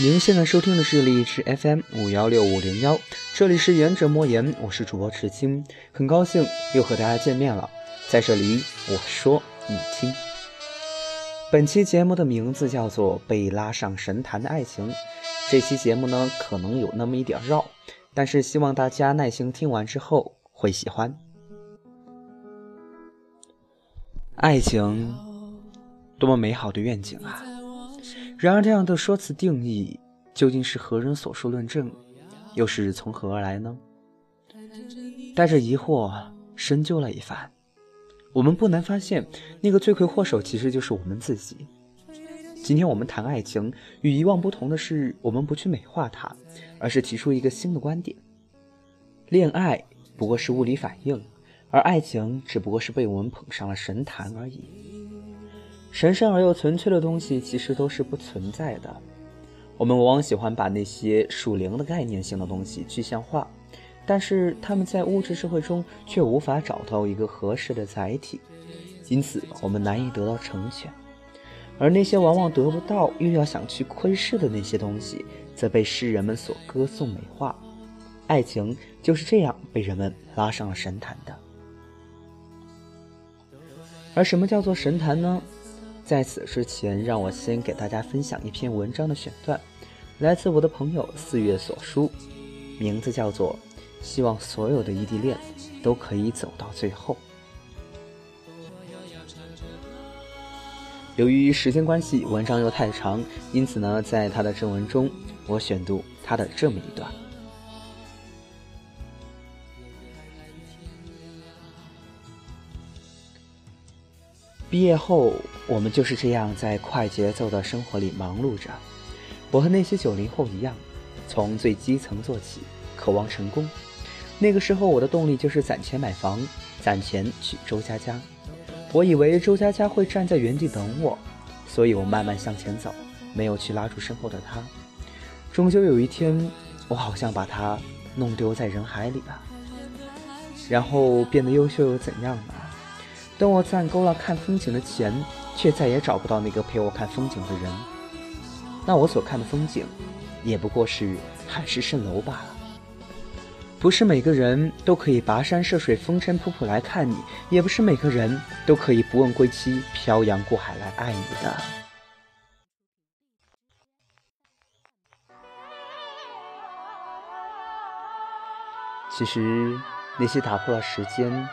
您现在收听的是荔枝 FM 五幺六五零幺，这里是言者莫言，我是主播池青，很高兴又和大家见面了。在这里，我说你听。本期节目的名字叫做《被拉上神坛的爱情》。这期节目呢，可能有那么一点绕，但是希望大家耐心听完之后会喜欢。爱情，多么美好的愿景啊！然而，这样的说辞定义究竟是何人所述论证，又是从何而来呢？带着疑惑深究了一番，我们不难发现，那个罪魁祸首其实就是我们自己。今天我们谈爱情，与以往不同的是，我们不去美化它，而是提出一个新的观点：恋爱不过是物理反应，而爱情只不过是被我们捧上了神坛而已。神圣而又纯粹的东西，其实都是不存在的。我们往往喜欢把那些属灵的概念性的东西具象化，但是他们在物质社会中却无法找到一个合适的载体，因此我们难以得到成全。而那些往往得不到又要想去窥视的那些东西，则被诗人们所歌颂美化。爱情就是这样被人们拉上了神坛的。而什么叫做神坛呢？在此之前，让我先给大家分享一篇文章的选段，来自我的朋友四月所书，名字叫做《希望所有的异地恋都可以走到最后》。由于时间关系，文章又太长，因此呢，在他的正文中，我选读他的这么一段。毕业后，我们就是这样在快节奏的生活里忙碌着。我和那些九零后一样，从最基层做起，渴望成功。那个时候，我的动力就是攒钱买房，攒钱娶周佳佳。我以为周佳佳会站在原地等我，所以我慢慢向前走，没有去拉住身后的她。终究有一天，我好像把她弄丢在人海里了。然后变得优秀又怎样呢？等我攒够了看风景的钱，却再也找不到那个陪我看风景的人。那我所看的风景，也不过是海市蜃楼罢了。不是每个人都可以跋山涉水、风尘仆仆来看你，也不是每个人都可以不问归期、漂洋过海来爱你的。其实，那些打破了时间、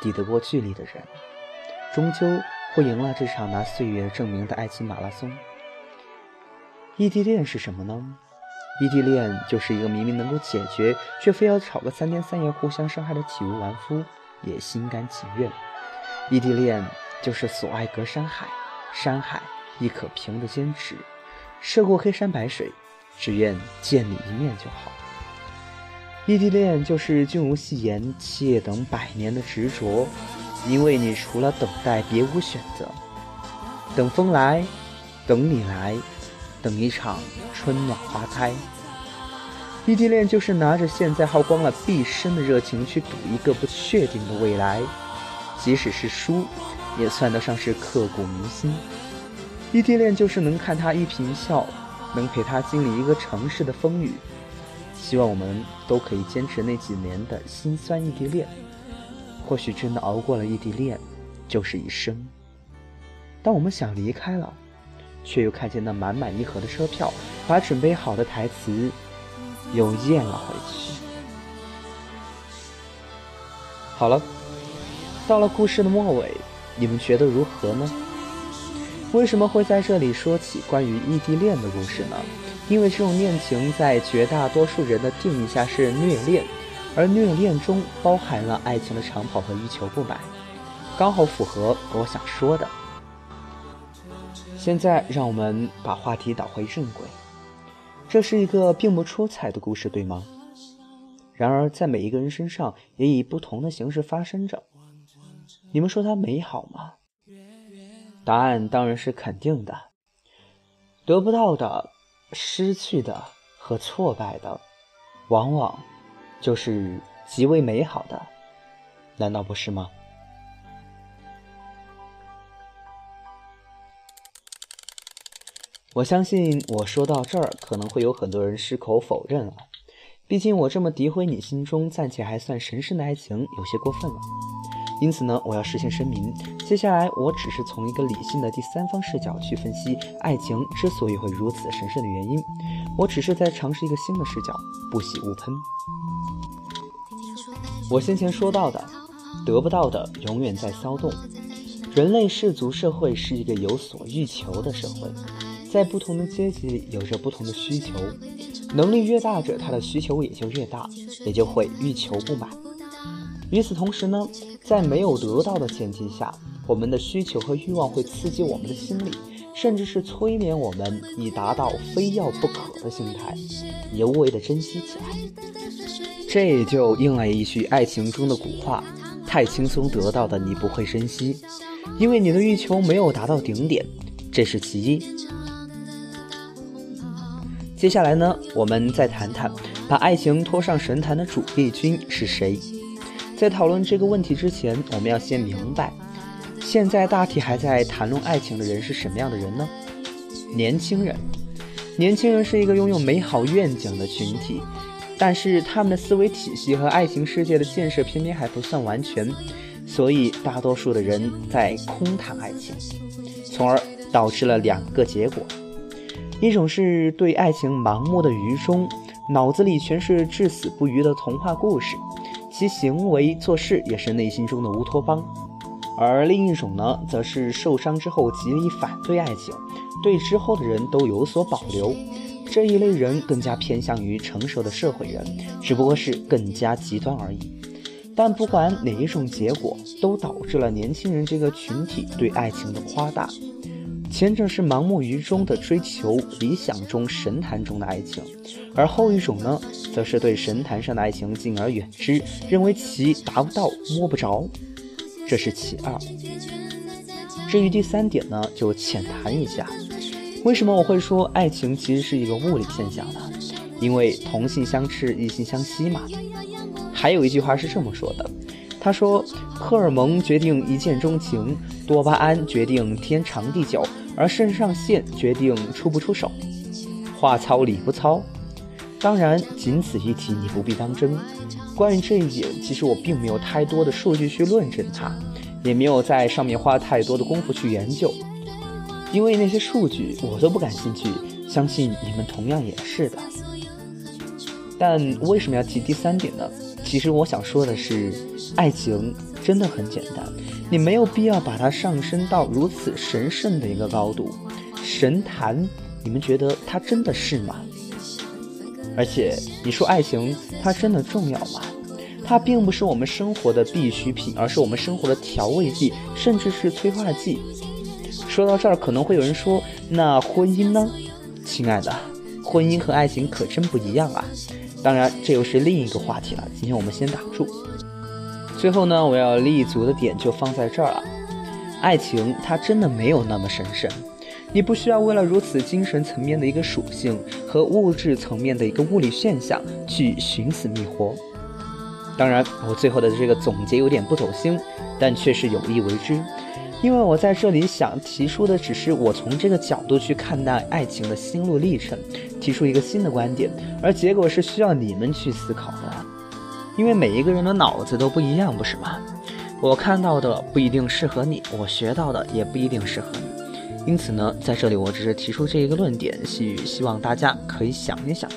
抵得过距离的人。终究会赢了这场拿岁月证明的爱情马拉松。异地恋是什么呢？异地恋就是一个明明能够解决，却非要吵个三天三夜互相伤害的体无完肤，也心甘情愿。异地恋就是所爱隔山海，山海亦可平的坚持。涉过黑山白水，只愿见你一面就好。异地恋就是君无戏言，妾等百年的执着。因为你除了等待别无选择，等风来，等你来，等一场春暖花开。异地恋就是拿着现在耗光了毕生的热情去赌一个不确定的未来，即使是输，也算得上是刻骨铭心。异地恋就是能看他一颦一笑，能陪他经历一个城市的风雨。希望我们都可以坚持那几年的心酸异地恋。或许真的熬过了异地恋，就是一生。当我们想离开了，却又看见那满满一盒的车票，把准备好的台词又咽了回去。好了，到了故事的末尾，你们觉得如何呢？为什么会在这里说起关于异地恋的故事呢？因为这种恋情在绝大多数人的定义下是虐恋。而虐恋中包含了爱情的长跑和欲求不满，刚好符合我想说的。现在让我们把话题导回正轨，这是一个并不出彩的故事，对吗？然而在每一个人身上也以不同的形式发生着。你们说它美好吗？答案当然是肯定的。得不到的、失去的和挫败的，往往。就是极为美好的，难道不是吗？我相信我说到这儿，可能会有很多人矢口否认了。毕竟我这么诋毁你心中暂且还算神圣的爱情，有些过分了。因此呢，我要事先声明，接下来我只是从一个理性的第三方视角去分析爱情之所以会如此神圣的原因。我只是在尝试一个新的视角，不喜勿喷。我先前说到的，得不到的永远在骚动。人类氏族社会是一个有所欲求的社会，在不同的阶级里有着不同的需求。能力越大者，他的需求也就越大，也就会欲求不满。与此同时呢，在没有得到的前提下，我们的需求和欲望会刺激我们的心理，甚至是催眠我们，以达到非要不可的心态，尤为的珍惜起来。这也就应了一句爱情中的古话：太轻松得到的你不会珍惜，因为你的欲求没有达到顶点，这是其一。接下来呢，我们再谈谈把爱情拖上神坛的主力军是谁。在讨论这个问题之前，我们要先明白，现在大体还在谈论爱情的人是什么样的人呢？年轻人。年轻人是一个拥有美好愿景的群体，但是他们的思维体系和爱情世界的建设偏偏还不算完全，所以大多数的人在空谈爱情，从而导致了两个结果。一种是对爱情盲目的愚忠，脑子里全是至死不渝的童话故事，其行为做事也是内心中的乌托邦；而另一种呢，则是受伤之后极力反对爱情，对之后的人都有所保留。这一类人更加偏向于成熟的社会人，只不过是更加极端而已。但不管哪一种结果，都导致了年轻人这个群体对爱情的夸大。前者是盲目于中的追求理想中神坛中的爱情，而后一种呢，则是对神坛上的爱情敬而远之，认为其达不到摸不着，这是其二。至于第三点呢，就浅谈一下，为什么我会说爱情其实是一个物理现象呢？因为同性相斥，异性相吸嘛。还有一句话是这么说的。他说：“荷尔蒙决定一见钟情，多巴胺决定天长地久，而肾上腺决定出不出手。话糙理不糙，当然仅此一提，你不必当真。关于这一点，其实我并没有太多的数据去论证它，也没有在上面花太多的功夫去研究，因为那些数据我都不感兴趣，相信你们同样也是的。但为什么要提第三点呢？其实我想说的是。”爱情真的很简单，你没有必要把它上升到如此神圣的一个高度。神坛，你们觉得它真的是吗？而且你说爱情，它真的重要吗？它并不是我们生活的必需品，而是我们生活的调味剂，甚至是催化剂。说到这儿，可能会有人说，那婚姻呢？亲爱的，婚姻和爱情可真不一样啊！当然，这又是另一个话题了。今天我们先打住。最后呢，我要立足的点就放在这儿了。爱情它真的没有那么神圣，你不需要为了如此精神层面的一个属性和物质层面的一个物理现象去寻死觅活。当然，我最后的这个总结有点不走心，但却是有意为之，因为我在这里想提出的只是我从这个角度去看待爱情的心路历程，提出一个新的观点，而结果是需要你们去思考的。因为每一个人的脑子都不一样，不是吗？我看到的不一定适合你，我学到的也不一定适合你。因此呢，在这里我只是提出这一个论点，希希望大家可以想一想，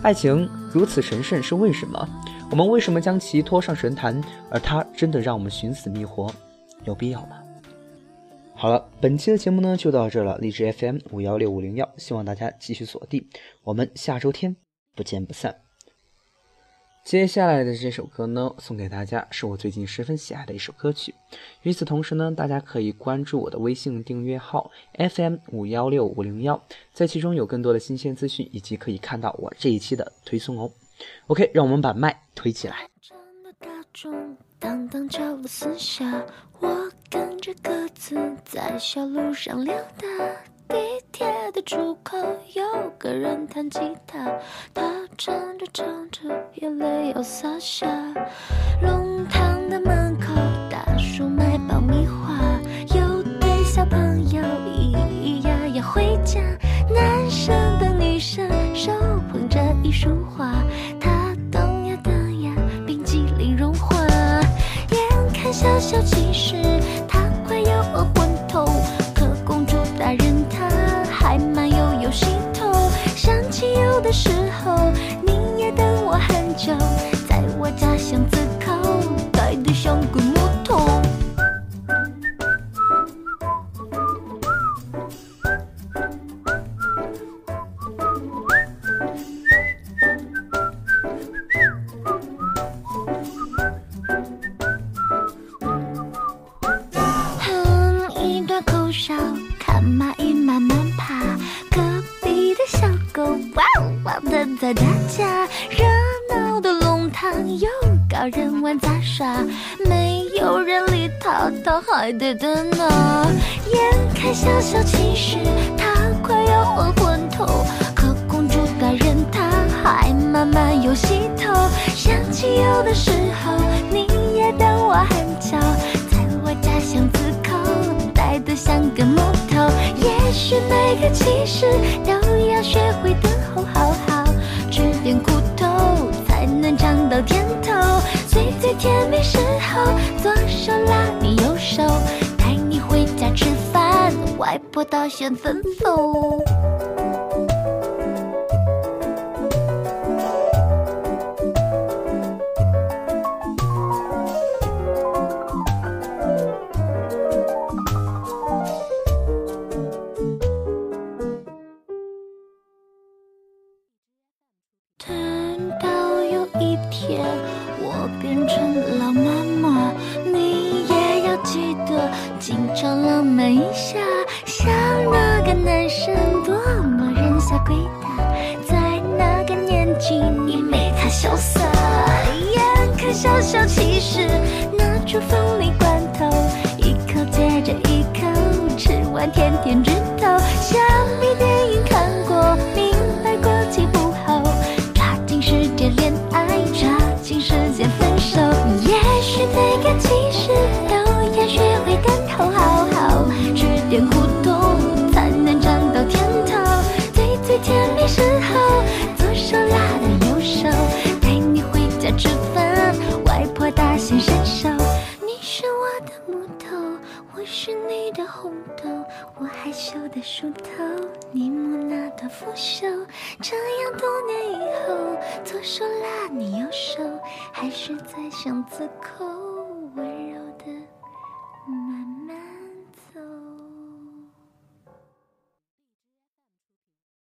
爱情如此神圣是为什么？我们为什么将其拖上神坛？而它真的让我们寻死觅活，有必要吗？好了，本期的节目呢就到这了。荔枝 FM 五幺六五零幺，希望大家继续锁定，我们下周天不见不散。接下来的这首歌呢，送给大家，是我最近十分喜爱的一首歌曲。与此同时呢，大家可以关注我的微信订阅号 FM 五幺六五零幺，在其中有更多的新鲜资讯，以及可以看到我这一期的推送哦。OK，让我们把麦推起来。跟着鸽子在小路上溜达，地铁的出口有个人弹吉他，他唱着唱着，眼泪要洒下。弄堂的门口，大叔卖爆米花，有对小朋友咿咿呀呀回家。男生等女生，手捧着一束花，他等呀等呀，冰激凌融化，眼看小小骑士。可傻，没有人理他，他还得等啊。眼看小小骑士他快要饿昏头，可公主大人她还慢慢有洗头，想起有的时候你也等我很久。在我家巷子口，呆得像个木头。也许每个骑士都要学会等外婆倒先吩咐。等到有一天我变成老妈妈，你也要记得经常浪漫，男生多么人小鬼大，在那个年纪你没他潇洒。眼看小小骑士拿出凤梨罐头，一口接着一口吃完甜甜枝头，大显身手。你是我的木头，我是你的红豆，我害羞的梳头，你木讷的拂袖。这样多年以后，左手拉你右手，还是在巷子口。